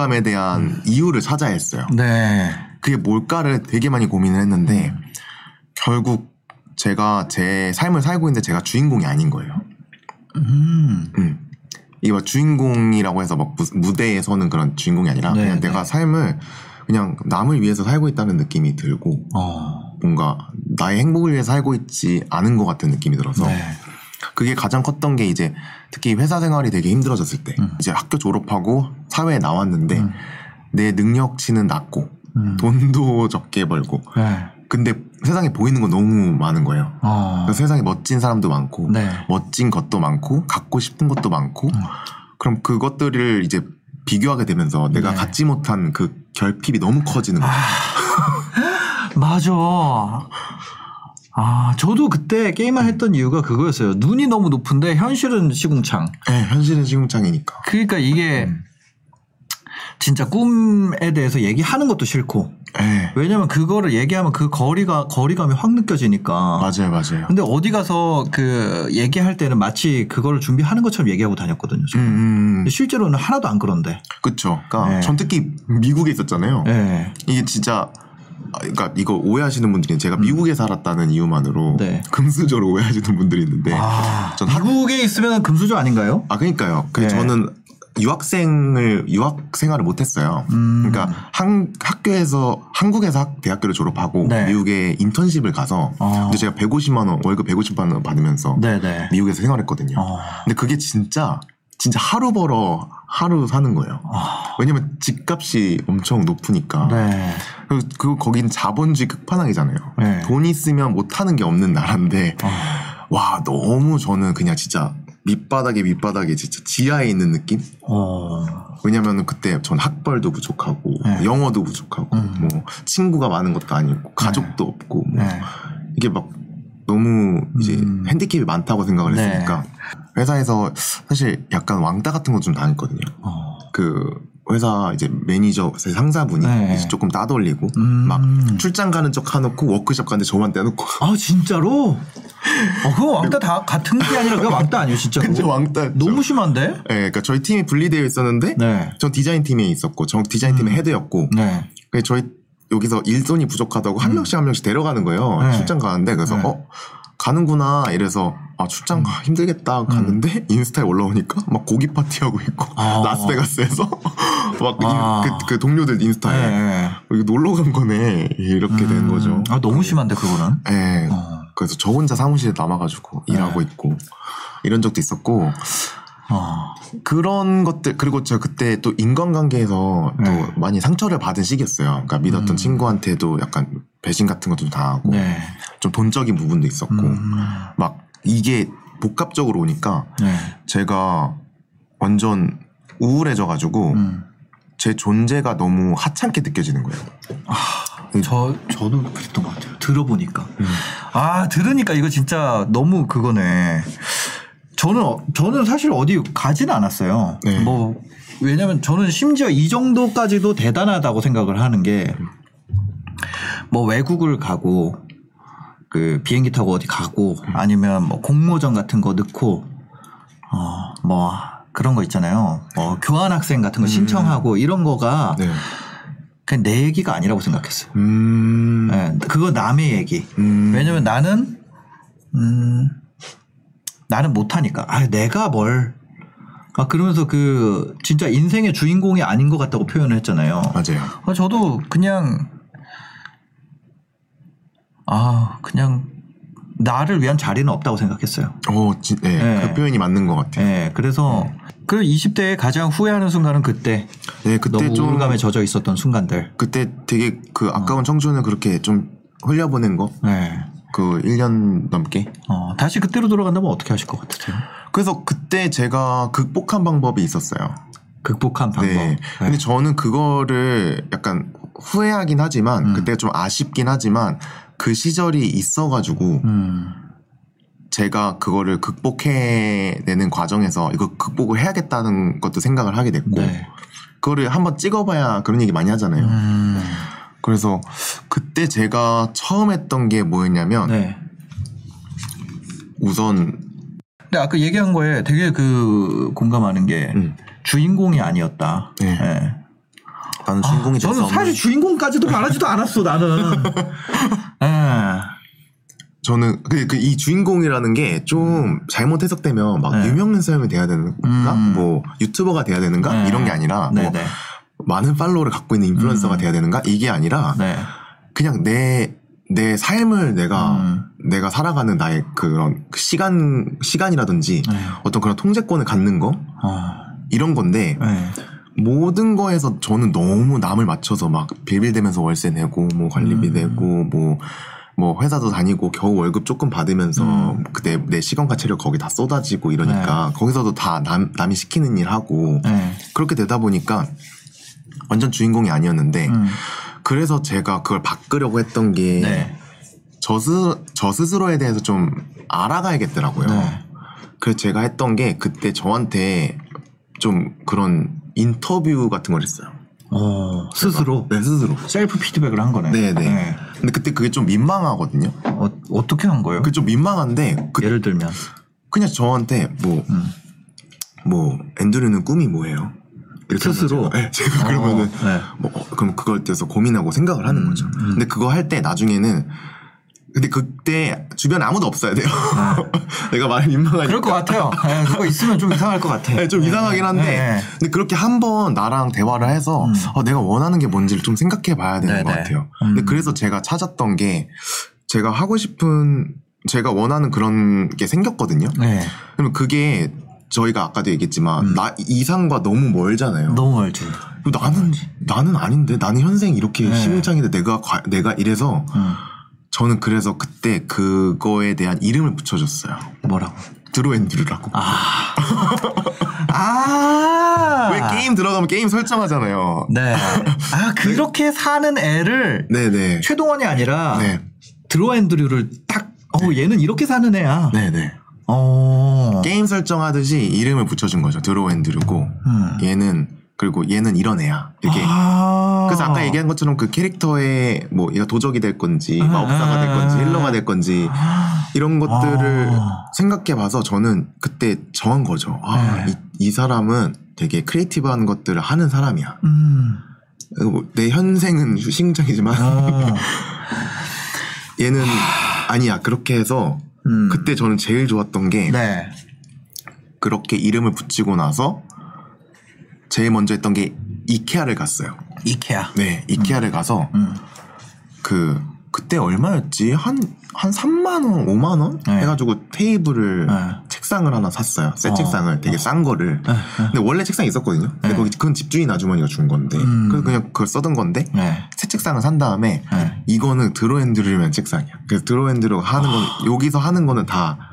우울감에 대한 이유를 찾아야 했어요. 네. 그게 뭘까를 되게 많이 고민을 했는데 결국 제가 제 삶을 살고 있는데 제가 주인공이 아닌 거예요. 음. 음. 이게 막 주인공이라고 해서 막 무- 무대에 서는 그런 주인공이 아니라 네, 그냥 네. 내가 삶을 그냥 남을 위해서 살고 있다는 느낌이 들고 어. 뭔가 나의 행복을 위해 서 살고 있지 않은 것 같은 느낌이 들어서 네. 그게 가장 컸던 게 이제 특히 회사 생활이 되게 힘들어졌을 때 음. 이제 학교 졸업하고 사회에 나왔는데 내 능력치는 낮고 음. 돈도 적게 벌고 네. 근데 세상에 보이는 건 너무 많은 거예요. 어. 세상에 멋진 사람도 많고 네. 멋진 것도 많고 갖고 싶은 것도 많고 음. 그럼 그것들을 이제 비교하게 되면서 내가 네. 갖지 못한 그 결핍이 너무 커지는 거예요. 맞아. 아, 저도 그때 게임을 했던 이유가 그거였어요. 눈이 너무 높은데 현실은 시궁창. 네, 현실은 시궁창이니까. 그러니까 이게 음. 진짜 꿈에 대해서 얘기하는 것도 싫고. 네, 왜냐면 그거를 얘기하면 그 거리가 거리감이 확 느껴지니까. 맞아요, 맞아요. 근데 어디 가서 그 얘기할 때는 마치 그거를 준비하는 것처럼 얘기하고 다녔거든요. 음. 음, 음. 실제로는 하나도 안 그런데. 그쵸. 그러니까 네. 전 특히 미국에 있었잖아요. 네. 이게 진짜 아, 그러니까 이거 오해하시는 분들이 제가 미국에 살았다는 이유만으로 음. 네. 금수저로 오해하시는 분들이 있는데 아, 전 학- 미국에 있으면 금수저 아닌가요? 아 그러니까요. 그 네. 저는 유학생을 유학 생활을 못했어요. 음. 그러니까 한 학교에서 한국에서 학- 대학교를 졸업하고 네. 미국에 인턴십을 가서 어. 근데 제가 150만 원 월급 150만 원 받으면서 네네. 미국에서 생활했거든요. 어. 근데 그게 진짜 진짜 하루 벌어 하루 사는 거예요. 아, 왜냐면 집값이 엄청 높으니까. 네. 그리고 그 거긴 자본주의 끝판왕이잖아요. 네. 돈 있으면 못 하는 게 없는 나라인데 아, 와 너무 저는 그냥 진짜 밑바닥에 밑바닥에 진짜 지하에 있는 느낌? 어. 왜냐면은 그때 전 학벌도 부족하고 네. 영어도 부족하고 음. 뭐 친구가 많은 것도 아니고 가족도 없고 뭐 네. 이게 막 너무 이제 음. 핸디캡이 많다고 생각을 네. 했으니까 회사에서 사실 약간 왕따 같은 거좀 당했거든요. 어. 그 회사 이제 매니저 제 상사분이 네. 이제 조금 따돌리고 음. 막 출장 가는 척 해놓고 워크숍 가는데 저만 떼놓고 아 진짜로? 어 그거 왕따 다 같은 게 아니라 그거 왕따 아니에요 진짜로? 근데 왕따 너무 심한데? 예, 그러니까 저희 팀이 분리되어 있었는데 네. 전 디자인 팀에 있었고 저 디자인 팀의 음. 헤드였고 네. 저희 여기서 일손이 부족하다고 한 명씩 한 명씩 데려가는 거예요. 음. 네. 출장 가는데 그래서 네. 어 가는구나 이래서 아 출장 가 힘들겠다 갔는데 인스타에 올라오니까 막 고기 파티하고 있고 음. 아. 라스베가스에서 막 아. 그, 그 동료들 인스타에 네. 여기 놀러 간 거네 이렇게 된 음. 거죠. 아 너무 심한데 그거는? 예. 어. 그래서 저 혼자 사무실에 남아가지고 일하고 있고 이런 적도 있었고 어. 그런 것들 그리고 제가 그때 또 인간관계에서 네. 또 많이 상처를 받은 시기였어요. 그러니까 믿었던 음. 친구한테도 약간 배신 같은 것도 좀 당하고 네. 좀 돈적인 부분도 있었고 음. 막 이게 복합적으로 오니까 네. 제가 완전 우울해져가지고 음. 제 존재가 너무 하찮게 느껴지는 거예요. 저 저도 그랬던 것 같아요. 들어보니까. 음. 아 들으니까 이거 진짜 너무 그거네. 저는 어- 저는 사실 어디 가지는 않았어요. 네. 뭐 왜냐면 저는 심지어 이 정도까지도 대단하다고 생각을 하는 게 뭐 외국을 가고 그 비행기 타고 어디 가고 아니면 뭐 공모전 같은 거 넣고 어 뭐 그런 거 있잖아요. 뭐 교환 학생 같은 거 신청하고 이런 거가 네. 그냥 내 얘기가 아니라고 생각했어요. 음. 네, 그거 남의 얘기. 음. 왜냐면 나는 음 나는 못하니까. 아 내가 뭘. 아 그러면서 그 진짜 인생의 주인공이 아닌 것 같다고 표현을 했잖아요. 맞아요. 아, 저도 그냥 아 그냥 나를 위한 자리는 없다고 생각했어요. 오, 진, 네, 네. 그 표현이 맞는 것 같아요. 예, 그래서 그 20대에 가장 후회하는 순간은 그때 네, 그때 좀 우울감에 젖어 있었던 순간들. 그때 되게 그 아까운 청춘을 그렇게 좀 흘려보낸 거, 네. 그 1년 넘게. 어, 다시 그때로 돌아간다면 어떻게 하실 것 같으세요? 그래서 그때 제가 극복한 방법이 있었어요. 극복한 방법. 네. 근데 저는 그거를 약간 후회하긴 하지만 음. 그때가 좀 아쉽긴 하지만 그 시절이 있어가지고 음. 제가 그거를 극복해내는 과정에서 이거 극복을 해야겠다는 것도 생각을 하게 됐고 네. 그거를 한번 찍어봐야 그런 얘기 많이 하잖아요. 음. 그래서 그때 제가 처음 했던 게 뭐였냐면 네. 우선 근데 아까 얘기한 거에 되게 그 공감하는 게 음, 주인공이 아니었다. 네. 예. 나는 주인공이 될수 저는 사실 주인공까지도 말하지도 않았어 나는. 예. 저는 그 이 주인공이라는 게 좀 잘못 해석되면 막 네. 유명한 사람이 돼야 되는가, 음. 뭐 유튜버가 돼야 되는가 네. 이런 게 아니라 뭐 네네. 많은 팔로워를 갖고 있는 인플루언서가 음. 돼야 되는가 이게 아니라 네. 그냥 내 내 삶을 내가 음. 내가 살아가는 나의 그런 시간 시간이라든지 네. 어떤 그런 통제권을 갖는 거 어. 이런 건데 네. 모든 거에서 저는 너무 남을 맞춰서 막 빌빌대면서 월세 내고 뭐 관리비 음. 내고 뭐 뭐 회사도 다니고 겨우 월급 조금 받으면서 음. 그내 내 시간과 체력 거기 다 쏟아지고 이러니까 거기서도 다 남, 남이 시키는 일 하고 네. 그렇게 되다 보니까 완전 주인공이 아니었는데 음. 그래서 제가 그걸 바꾸려고 했던 게 네. 저, 스, 저 스스로에 대해서 좀 알아가야겠더라고요. 네. 그래서 제가 했던 게 그때 저한테 좀 그런 인터뷰 같은 걸 했어요. 어, 스스로 네, 스스로. 셀프 피드백을 한 거네. 네네. 근데 그때 그게 좀 민망하거든요. 어, 어떻게 한 거예요? 그게 좀 민망한데, 그, 예를 들면. 그냥 저한테 뭐, 음. 뭐, 앤드류는 꿈이 뭐예요? 이렇게 스스로? 네, 제가 그러면은, 어, 네. 뭐, 어, 그럼 그걸 대해서 고민하고 생각을 하는 음, 거죠. 음. 근데 그거 할 때 나중에는, 근데 그때 주변에 아무도 없어야 돼요. 내가 말이 민망하니까. 네. 그럴 것 같아요. 네, 그거 있으면 좀 이상할 것 같아. 네, 좀 이상하긴 한데 네. 근데 그렇게 한번 나랑 대화를 해서 음. 어, 내가 원하는 게 뭔지를 좀 생각해 봐야 되는. 것 같아요. 음. 근데 그래서 제가 찾았던 게 제가 하고 싶은 제가 원하는 그런 게 생겼거든요. 네. 그러면 그게 저희가 아까도 얘기했지만 음. 나 이상과 너무 멀잖아요. 너무 멀지. 그리고 나는 나는 아닌데 나는 현생 이렇게 네. 시궁창인데 내가 과- 내가 이래서 음. 저는 그래서 그때 그거에 대한 이름을 붙여줬어요. 뭐라고? 드로앤드루라고. 아. 아. 왜 게임 들어가면 게임 설정하잖아요. 네. 아, 그렇게 사는 애를 네네. 최동원이 아니라 네. 드로우앤드류를 딱, 어, 얘는 이렇게 사는 애야. 네네. 어. 게임 설정하듯이 이름을 붙여준 거죠. 드로우앤드류고 음. 얘는 그리고 얘는 이런 애야. 이렇게. 아. 그래서 아까 얘기한 것처럼 그 캐릭터의 뭐 얘가 도적이 될 건지 아. 마법사가 될 건지 healer가 될 건지 이런 것들을 아. 생각해 봐서 저는 그때 정한 거죠. 아, 네. 이, 이 사람은 되게 creative한 것들을 하는 사람이야. 음. 뭐내 현생은 시궁창이지만 아. 얘는 아니야. 그렇게 해서 음. 그때 저는 제일 좋았던 게 네. 그렇게 이름을 붙이고 나서 제일 먼저 했던 게 이케아를 갔어요. 이케아. 네, 이케아를 가서 음. 그 그때 얼마였지? 한한 3만 원, 5만 원 네. 해가지고 테이블을 네. 책상을 하나 샀어요. 새 어. 책상을 되게 싼 거를. 네. 네. 근데 원래 책상 이 있었거든요. 근데 네. 거기 그건 집주인 아주머니가 준 건데 음. 그래서 그냥 그걸 써둔 건데 네. 새 책상을 산 다음에 네. 이거는 드로앤드루면 책상이야. 그래서 드로앤드루 하는 건 여기서 하는 거는 다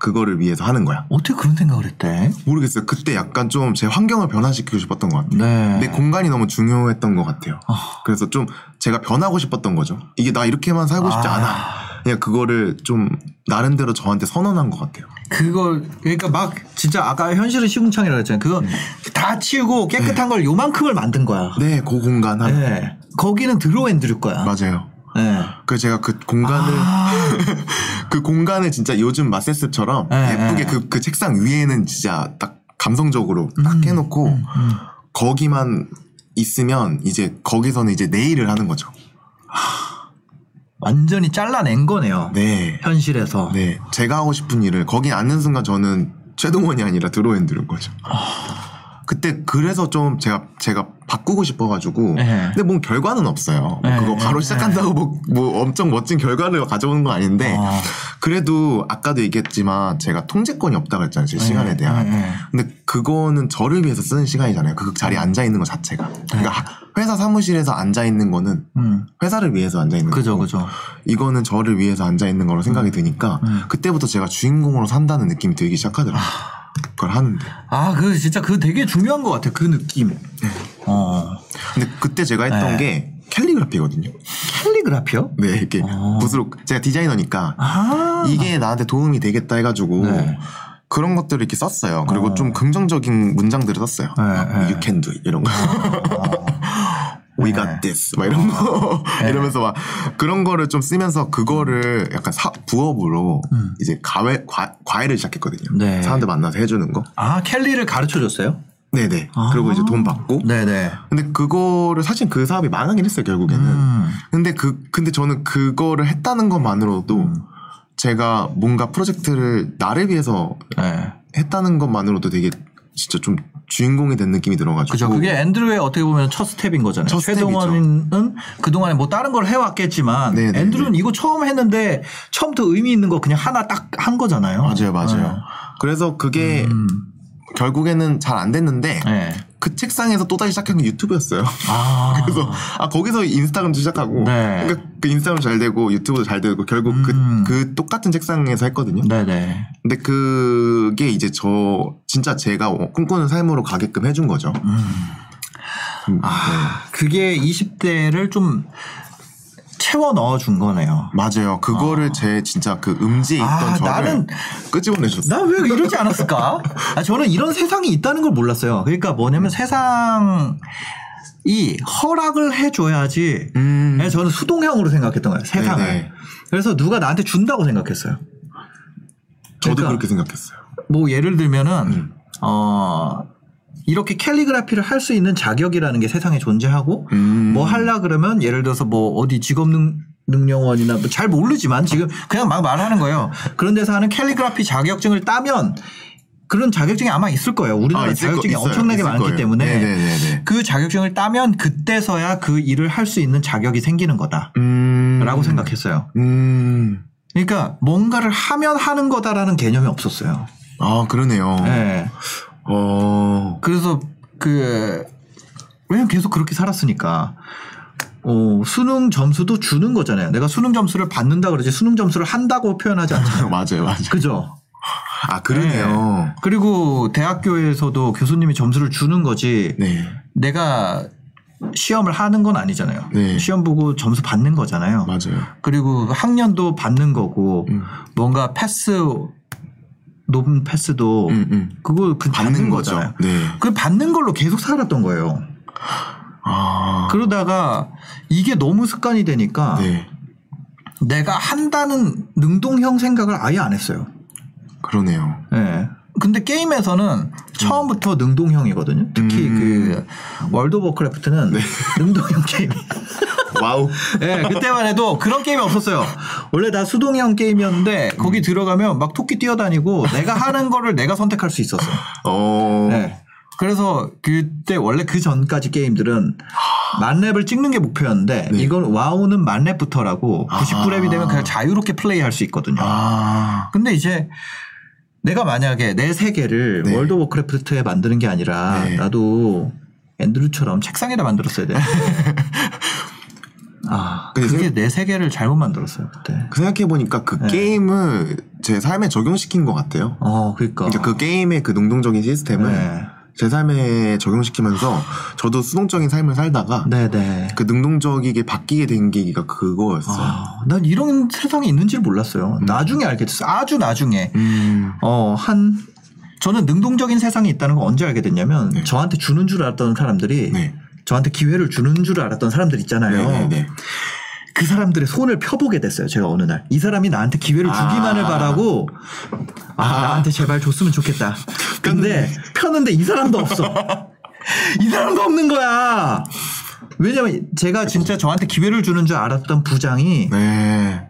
그거를 위해서 하는 거야. 어떻게 그런 생각을 했대? 모르겠어요. 그때 약간 좀 제 환경을 변화시키고 싶었던 것 같아요. 네. 내 공간이 너무 중요했던 것 같아요. 아. 그래서 좀 제가 변하고 싶었던 거죠. 이게 나 이렇게만 살고 싶지 아. 않아. 그냥 그거를 좀 나름대로 저한테 선언한 것 같아요. 그걸 그러니까 막 진짜 아까 현실은 시궁창이라고 했잖아요. 그거 다 치우고 깨끗한 걸 요만큼을 만든 거야. 네, 그 공간 하나. 네. 거기는 드로앤드릴 거야. 맞아요. 네. 그래서 제가 그 공간을 아. 그 공간을 진짜 요즘 마세스처럼 네, 예쁘게 네. 그, 그 책상 위에는 진짜 딱 감성적으로 딱 음, 해놓고 음, 음. 거기만 있으면 이제 거기서는 이제 내일을 하는 거죠. 완전히 잘라낸 거네요. 네. 현실에서. 네. 제가 하고 싶은 일을 거기 앉는 순간 저는 최동원이 아니라 드로앤드는 거죠. 그때 그래서 좀 제가 제가 바꾸고 싶어가지고 네. 근데 뭐 결과는 없어요. 네, 그거 바로 네, 시작한다고 뭐, 뭐 엄청 멋진 결과를 가져오는 건 아닌데 어. 그래도 아까도 얘기했지만 제가 통제권이 없다고 했잖아요. 제 시간에 네, 대한. 네, 네. 근데 그거는 저를 위해서 쓰는 시간이잖아요. 그 자리에 앉아 있는 것 자체가. 그러니까 회사 사무실에서 앉아 있는 거는 음. 회사를 위해서 앉아 있는 그죠, 거고 그죠. 이거는 저를 위해서 앉아 있는 거로 생각이 드니까 음. 그때부터 제가 주인공으로 산다는 느낌이 들기 시작하더라고요. 걸 하는데. 아, 그 진짜 그 되게 중요한 것 같아. 그 느낌. 어. 근데 그때 제가 했던 네. 게 캘리그라피거든요. 캘리그라피요? 네, 이렇게 어. 붓으로 제가 디자이너니까 아. 이게 나한테 도움이 되겠다 해가지고 네. 그런 것들을 이렇게 썼어요. 그리고 어. 좀 긍정적인 문장들을 썼어요. 네, 막 네. You can do it 이런 거. We got 네. this 막 이런 거 이러면서 막 그런 거를 좀 쓰면서 그거를 약간 사, 부업으로 음. 이제 과외 과, 과외를 시작했거든요. 네. 사람들 만나서 해주는 거. 아, 캘리를 가르쳐 줬어요? 네네. 아. 그리고 이제 돈 받고. 네네. 근데 그거를 사실 그 사업이 망하긴 했어요 결국에는. 음. 근데 그 근데 저는 그거를 했다는 것만으로도 음. 제가 뭔가 프로젝트를 나를 위해서 네. 했다는 것만으로도 되게 진짜 좀 주인공이 된 느낌이 들어가지고. 그죠. 그게 앤드류의 어떻게 보면 첫 스텝인 거잖아요. 첫. 최동원은 그동안에 뭐 다른 걸 해왔겠지만 네네네. 앤드류는 이거 처음 했는데 처음부터 의미 있는 거 그냥 하나 딱 한 거잖아요. 맞아요, 맞아요. 그래서 그게 음. 결국에는 잘 안 됐는데 네. 그 책상에서 또 다시 시작한 게 유튜브였어요. 아. 그래서 아 거기서 인스타그램도 시작하고 네. 그러니까 그 인스타그램 잘 되고 유튜브도 잘 되고 결국 음. 그, 그 똑같은 책상에서 했거든요. 네네. 근데 그게 이제 저 진짜 제가 꿈꾸는 삶으로 가게끔 해준 거죠. 음, 아, 그게 20대를 좀 채워 넣어 준 거네요. 네. 맞아요. 그거를 제 진짜 그 음지에 있던 아, 저를 나는- 끄집어내셨어요. 나 왜 이러지 않았을까? 아, 저는 이런 세상이 있다는 걸 몰랐어요. 그러니까 뭐냐면 세상 이 허락을 해줘야지. 음. 네, 저는 수동형으로 생각했던 거예요. 세상을. 네네. 그래서 누가 나한테 준다고 생각했어요. 저도 그러니까 그렇게 생각했어요. 뭐 예를 들면은 음. 어 이렇게 캘리그라피를 할 수 있는 자격이라는 게 세상에 존재하고 음. 뭐 하려 그러면 예를 들어서 뭐 어디 직업 능 능력원이나 뭐 잘 모르지만 지금 그냥 막 말하는 거예요. 그런 데서 하는 캘리그라피 자격증을 따면 그런 자격증이 아마 있을 거예요. 우리나라 아, 거- 자격증이 있어요. 엄청나게 많기 거예요. 때문에 네네네네. 그 자격증을 따면 그때서야 그 일을 할 수 있는 자격이 생기는 거다라고 음. 생각했어요. 음. 그러니까 뭔가를 하면 하는 거다라는 개념이 없었어요. 아 그러네요. 네. 어. 그래서 그 왜냐면 계속 그렇게 살았으니까 어, 수능 점수도 주는 거잖아요. 내가 수능 점수를 받는다 그러지 수능 점수를 한다고 표현하지 않잖아요. 맞아요, 맞아요. 그죠? 아 그러네요. 네. 그리고 대학교에서도 교수님이 점수를 주는 거지 네. 내가 시험을 하는 건 아니잖아요. 네. 시험 보고 점수 받는 거잖아요. 맞아요. 그리고 학년도 받는 거고 음. 뭔가 패스 높은 패스도 음, 음. 그거 그 받는, 받는 거죠. 거잖아요. 네. 그 받는 걸로 계속 살았던 거예요. 아. 그러다가 이게 너무 습관이 되니까 네. 내가 한다는 능동형 생각을 아예 안 했어요. 그러네요. 예. 근데 게임에서는 처음부터 능동형이거든요. 특히 음. 그 월드 오브 워크래프트는 능동형 게임. 와우. 예, 그때만 해도 그런 게임이 없었어요. 원래 다 수동형 게임이었는데 거기 들어가면 막 토끼 뛰어다니고 내가 하는 거를 내가 선택할 수 있었어. 어. 네. 그래서 그때 원래 그 전까지 게임들은 만렙을 찍는 게 목표였는데 네. 이건 와우는 만렙부터라고 99렙이 되면 그냥 자유롭게 플레이할 수 있거든요. 아. 근데 이제 내가 만약에 내 세계를 네. 월드 오브 워크래프트에 만드는 게 아니라 네. 나도 앤드루처럼 책상에다 만들었어야 돼. 아, 근데 그게 내 세계를 잘못 만들었어요 그때. 생각해 보니까 그 게임을 제 삶에 적용시킨 것 같아요. 어, 그러니까. 그러니까 그 게임의 그 능동적인 시스템을 네. 제 삶에 적용시키면서 저도 수동적인 삶을 살다가 네네. 그 능동적이게 바뀌게 된 계기가 그거였어요. 아, 난 이런 세상이 있는지를 몰랐어요. 나중에 알게 됐어요. 아주 나중에. 음. 어, 한, 저는 능동적인 세상이 있다는 걸 언제 알게 됐냐면 네. 저한테 주는 줄 알았던 사람들이 네. 저한테 기회를 주는 줄 알았던 사람들 있잖아요. 네네네. 그 사람들의 손을 펴보게 됐어요. 제가 어느 날. 이 사람이 나한테 기회를 주기만을 아. 바라고 아, 나한테 제발 줬으면 좋겠다. 근데 폈는데 이 사람도 없어. 이 사람도 없는 거야. 왜냐면 제가 진짜 저한테 기회를 주는 줄 알았던 부장이 네.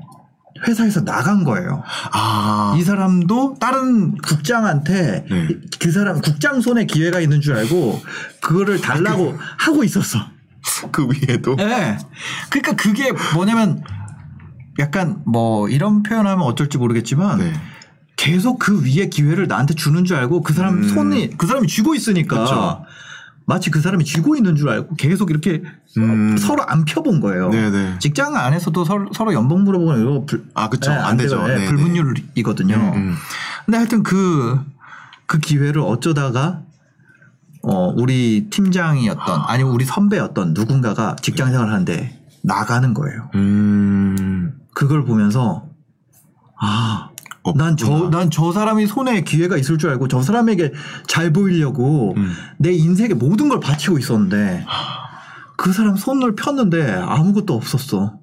회사에서 나간 거예요. 아. 이 사람도 다른 국장한테 네. 그 사람 국장 손에 기회가 있는 줄 알고 그거를 달라고 하고 있었어. 그 위에도. 네. 그러니까 그게 뭐냐면 약간 뭐 이런 표현하면 어쩔지 모르겠지만 네. 계속 그 위에 기회를 나한테 주는 줄 알고 그 사람 음. 손이 그 사람이 쥐고 있으니까 그쵸. 마치 그 사람이 쥐고 있는 줄 알고 계속 이렇게 음. 서로 안 펴본 거예요. 네네. 직장 안에서도 서로, 서로 연봉 물어보는 이거 불, 아, 그쵸. 네, 안 되죠. 돼요. 네, 네네. 불문율이거든요. 음, 음. 근데 하여튼 그 그 기회를 어쩌다가 어 우리 팀장이었던 아니 우리 선배였던 누군가가 직장 생활을 하는데 나가는 거예요. 음. 그걸 보면서 아, 난 저. 난 저 사람이 손에 기회가 있을 줄 알고 저 사람에게 잘 보이려고 음. 내 인생의 모든 걸 바치고 있었는데 그 사람 손을 폈는데 아무것도 없었어.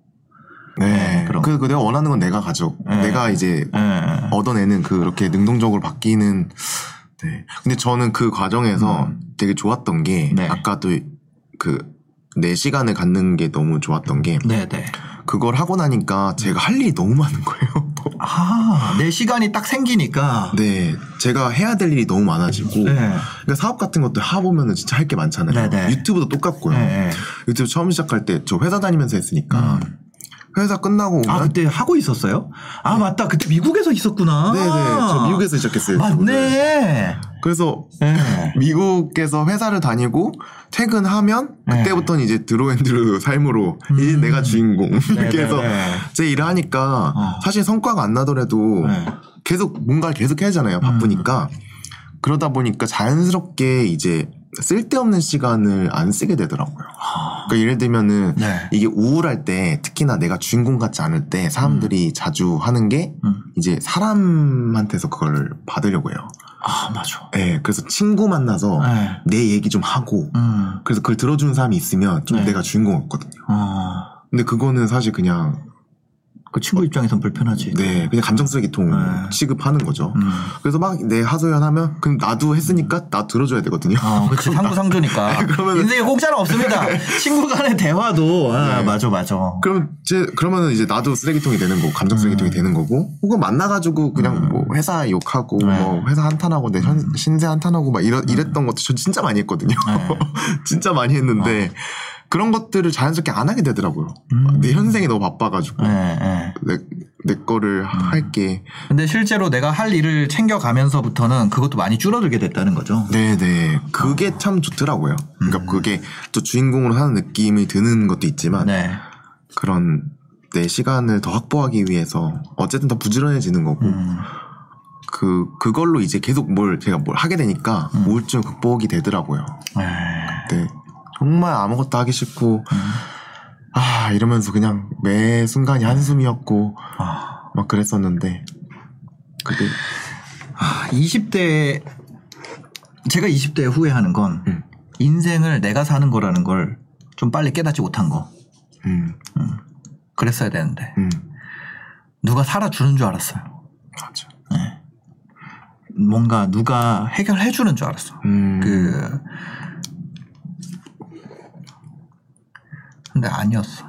네. 그럼. 그, 그 내가 원하는 건 내가 가져. 네. 내가 이제 예. 얻어내는 그렇게 능동적으로 바뀌는. 네. 근데 저는 그 과정에서 되게 좋았던 게 음. 네. 아까도 그 내 시간을 갖는 게 너무 좋았던 게 네, 네. 그걸 하고 나니까 제가 할 일이 너무 많은 거예요. 아, 내 시간이 딱 생기니까. 네. 제가 해야 될 일이 너무 많아지고 네. 그러니까 사업 같은 것도 해보면은 진짜 할 게 많잖아요. 네, 네. 유튜브도 똑같고요. 네. 유튜브 처음 시작할 때 저 회사 다니면서 했으니까 회사 끝나고 오면 아, 그때 하고 있었어요? 아, 맞다. 그때 미국에서 있었구나. 네네 저 미국에서 시작했어요. 맞네. 그래서 네. 미국에서 회사를 다니고 퇴근하면 네. 그때부터는 이제 드로앤드루 삶으로 음. 이제 내가 주인공 이렇게 해서. 제 일을 하니까 어. 사실 성과가 안 나더라도 네. 계속 뭔가를 계속 해야 하잖아요 바쁘니까 그러다 보니까 자연스럽게 이제 쓸데없는 시간을 안 쓰게 되더라고요. 그러니까 예를 들면은 네. 이게 우울할 때 특히나 내가 주인공 같지 않을 때 사람들이 자주 하는 게 음. 이제 사람한테서 그걸 받으려고 해요. 아, 맞아. 예, 그래서 친구 만나서 네. 내 얘기 좀 하고 음. 그래서 그걸 들어주는 사람이 있으면 좀 네. 내가 주인공이었거든요. 어. 근데 그거는 사실 그냥 그 친구 입장에선 불편하지. 네 그냥 감정 쓰레기통 네. 취급하는 거죠. 음. 그래서 막 내 하소연 하면 그럼 나도 했으니까 나 들어줘야 되거든요. 어, 그치. 상부상조니까. 그러면은- 인생에 공짜는 없습니다. 친구 간의 대화도, 아, 네. 맞아, 맞아. 그럼 제 그러면은 이제 나도 쓰레기통이 되는 거고 감정 쓰레기통이 음. 되는 거고 혹은 만나가지고 그냥 음. 뭐 회사 욕하고 네. 뭐 회사 한탄하고 내 현- 신세 한탄하고 막 이러, 이랬던 것도 저 진짜 많이 했거든요. 네. 진짜 많이 했는데 그런 것들을 자연스럽게 안 하게 되더라고요. 음. 내 현생이 너무 바빠가지고 네, 네. 내, 내 거를 음. 할게. 근데 실제로 내가 할 일을 챙겨가면서부터는 그것도 많이 줄어들게 됐다는 거죠. 네네. 그게 참 좋더라고요. 그러니까 그게 또 주인공으로 하는 느낌이 드는 것도 있지만 네. 그런 내 시간을 더 확보하기 위해서 어쨌든 더 부지런해지는 거고 음. 그 그걸로 이제 계속 뭘 제가 뭘 하게 되니까 음. 우울증 극복이 되더라고요. 네. 네. 정말 아무것도 하기 싫고 음. 아 이러면서 그냥 매 순간이 한숨이었고 아, 막 그랬었는데 그게 20대, 제가 20대에 후회하는 건 음. 인생을 내가 사는 거라는 걸 좀 빨리 깨닫지 못한 거. 음, 그랬어야 되는데. 음, 누가 살아주는 줄 알았어요. 맞아. 뭔가 누가 해결해 주는 줄 알았어. 음, 그 근데 아니었어.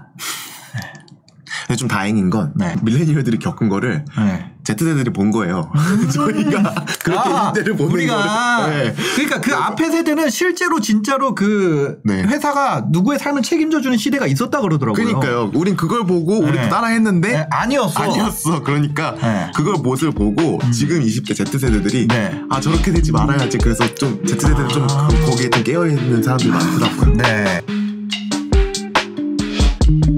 근데 좀 다행인 건 네. 밀레니얼들이 겪은 거를 네. Z세대들이 본 거예요. 저희가 그렇게 아, 인대를 보는 우리가 거를. 네. 그러니까 그 앞에 세대는 실제로 진짜로 그 네. 회사가 누구의 삶을 책임져 주는 시대가 있었다 그러더라고요. 그러니까요. 우린 그걸 보고 우리 네. 따라 했는데 네, 아니었어. 아니었어. 그러니까 네. 그걸 못을 보고 지금 20대 Z세대들이 네. 아 저렇게 되지 말아야지. 그래서 좀 Z세대는 좀 아. 그- 거기에 좀 깨어 있는 사람들이 많더라고요. 네. thank you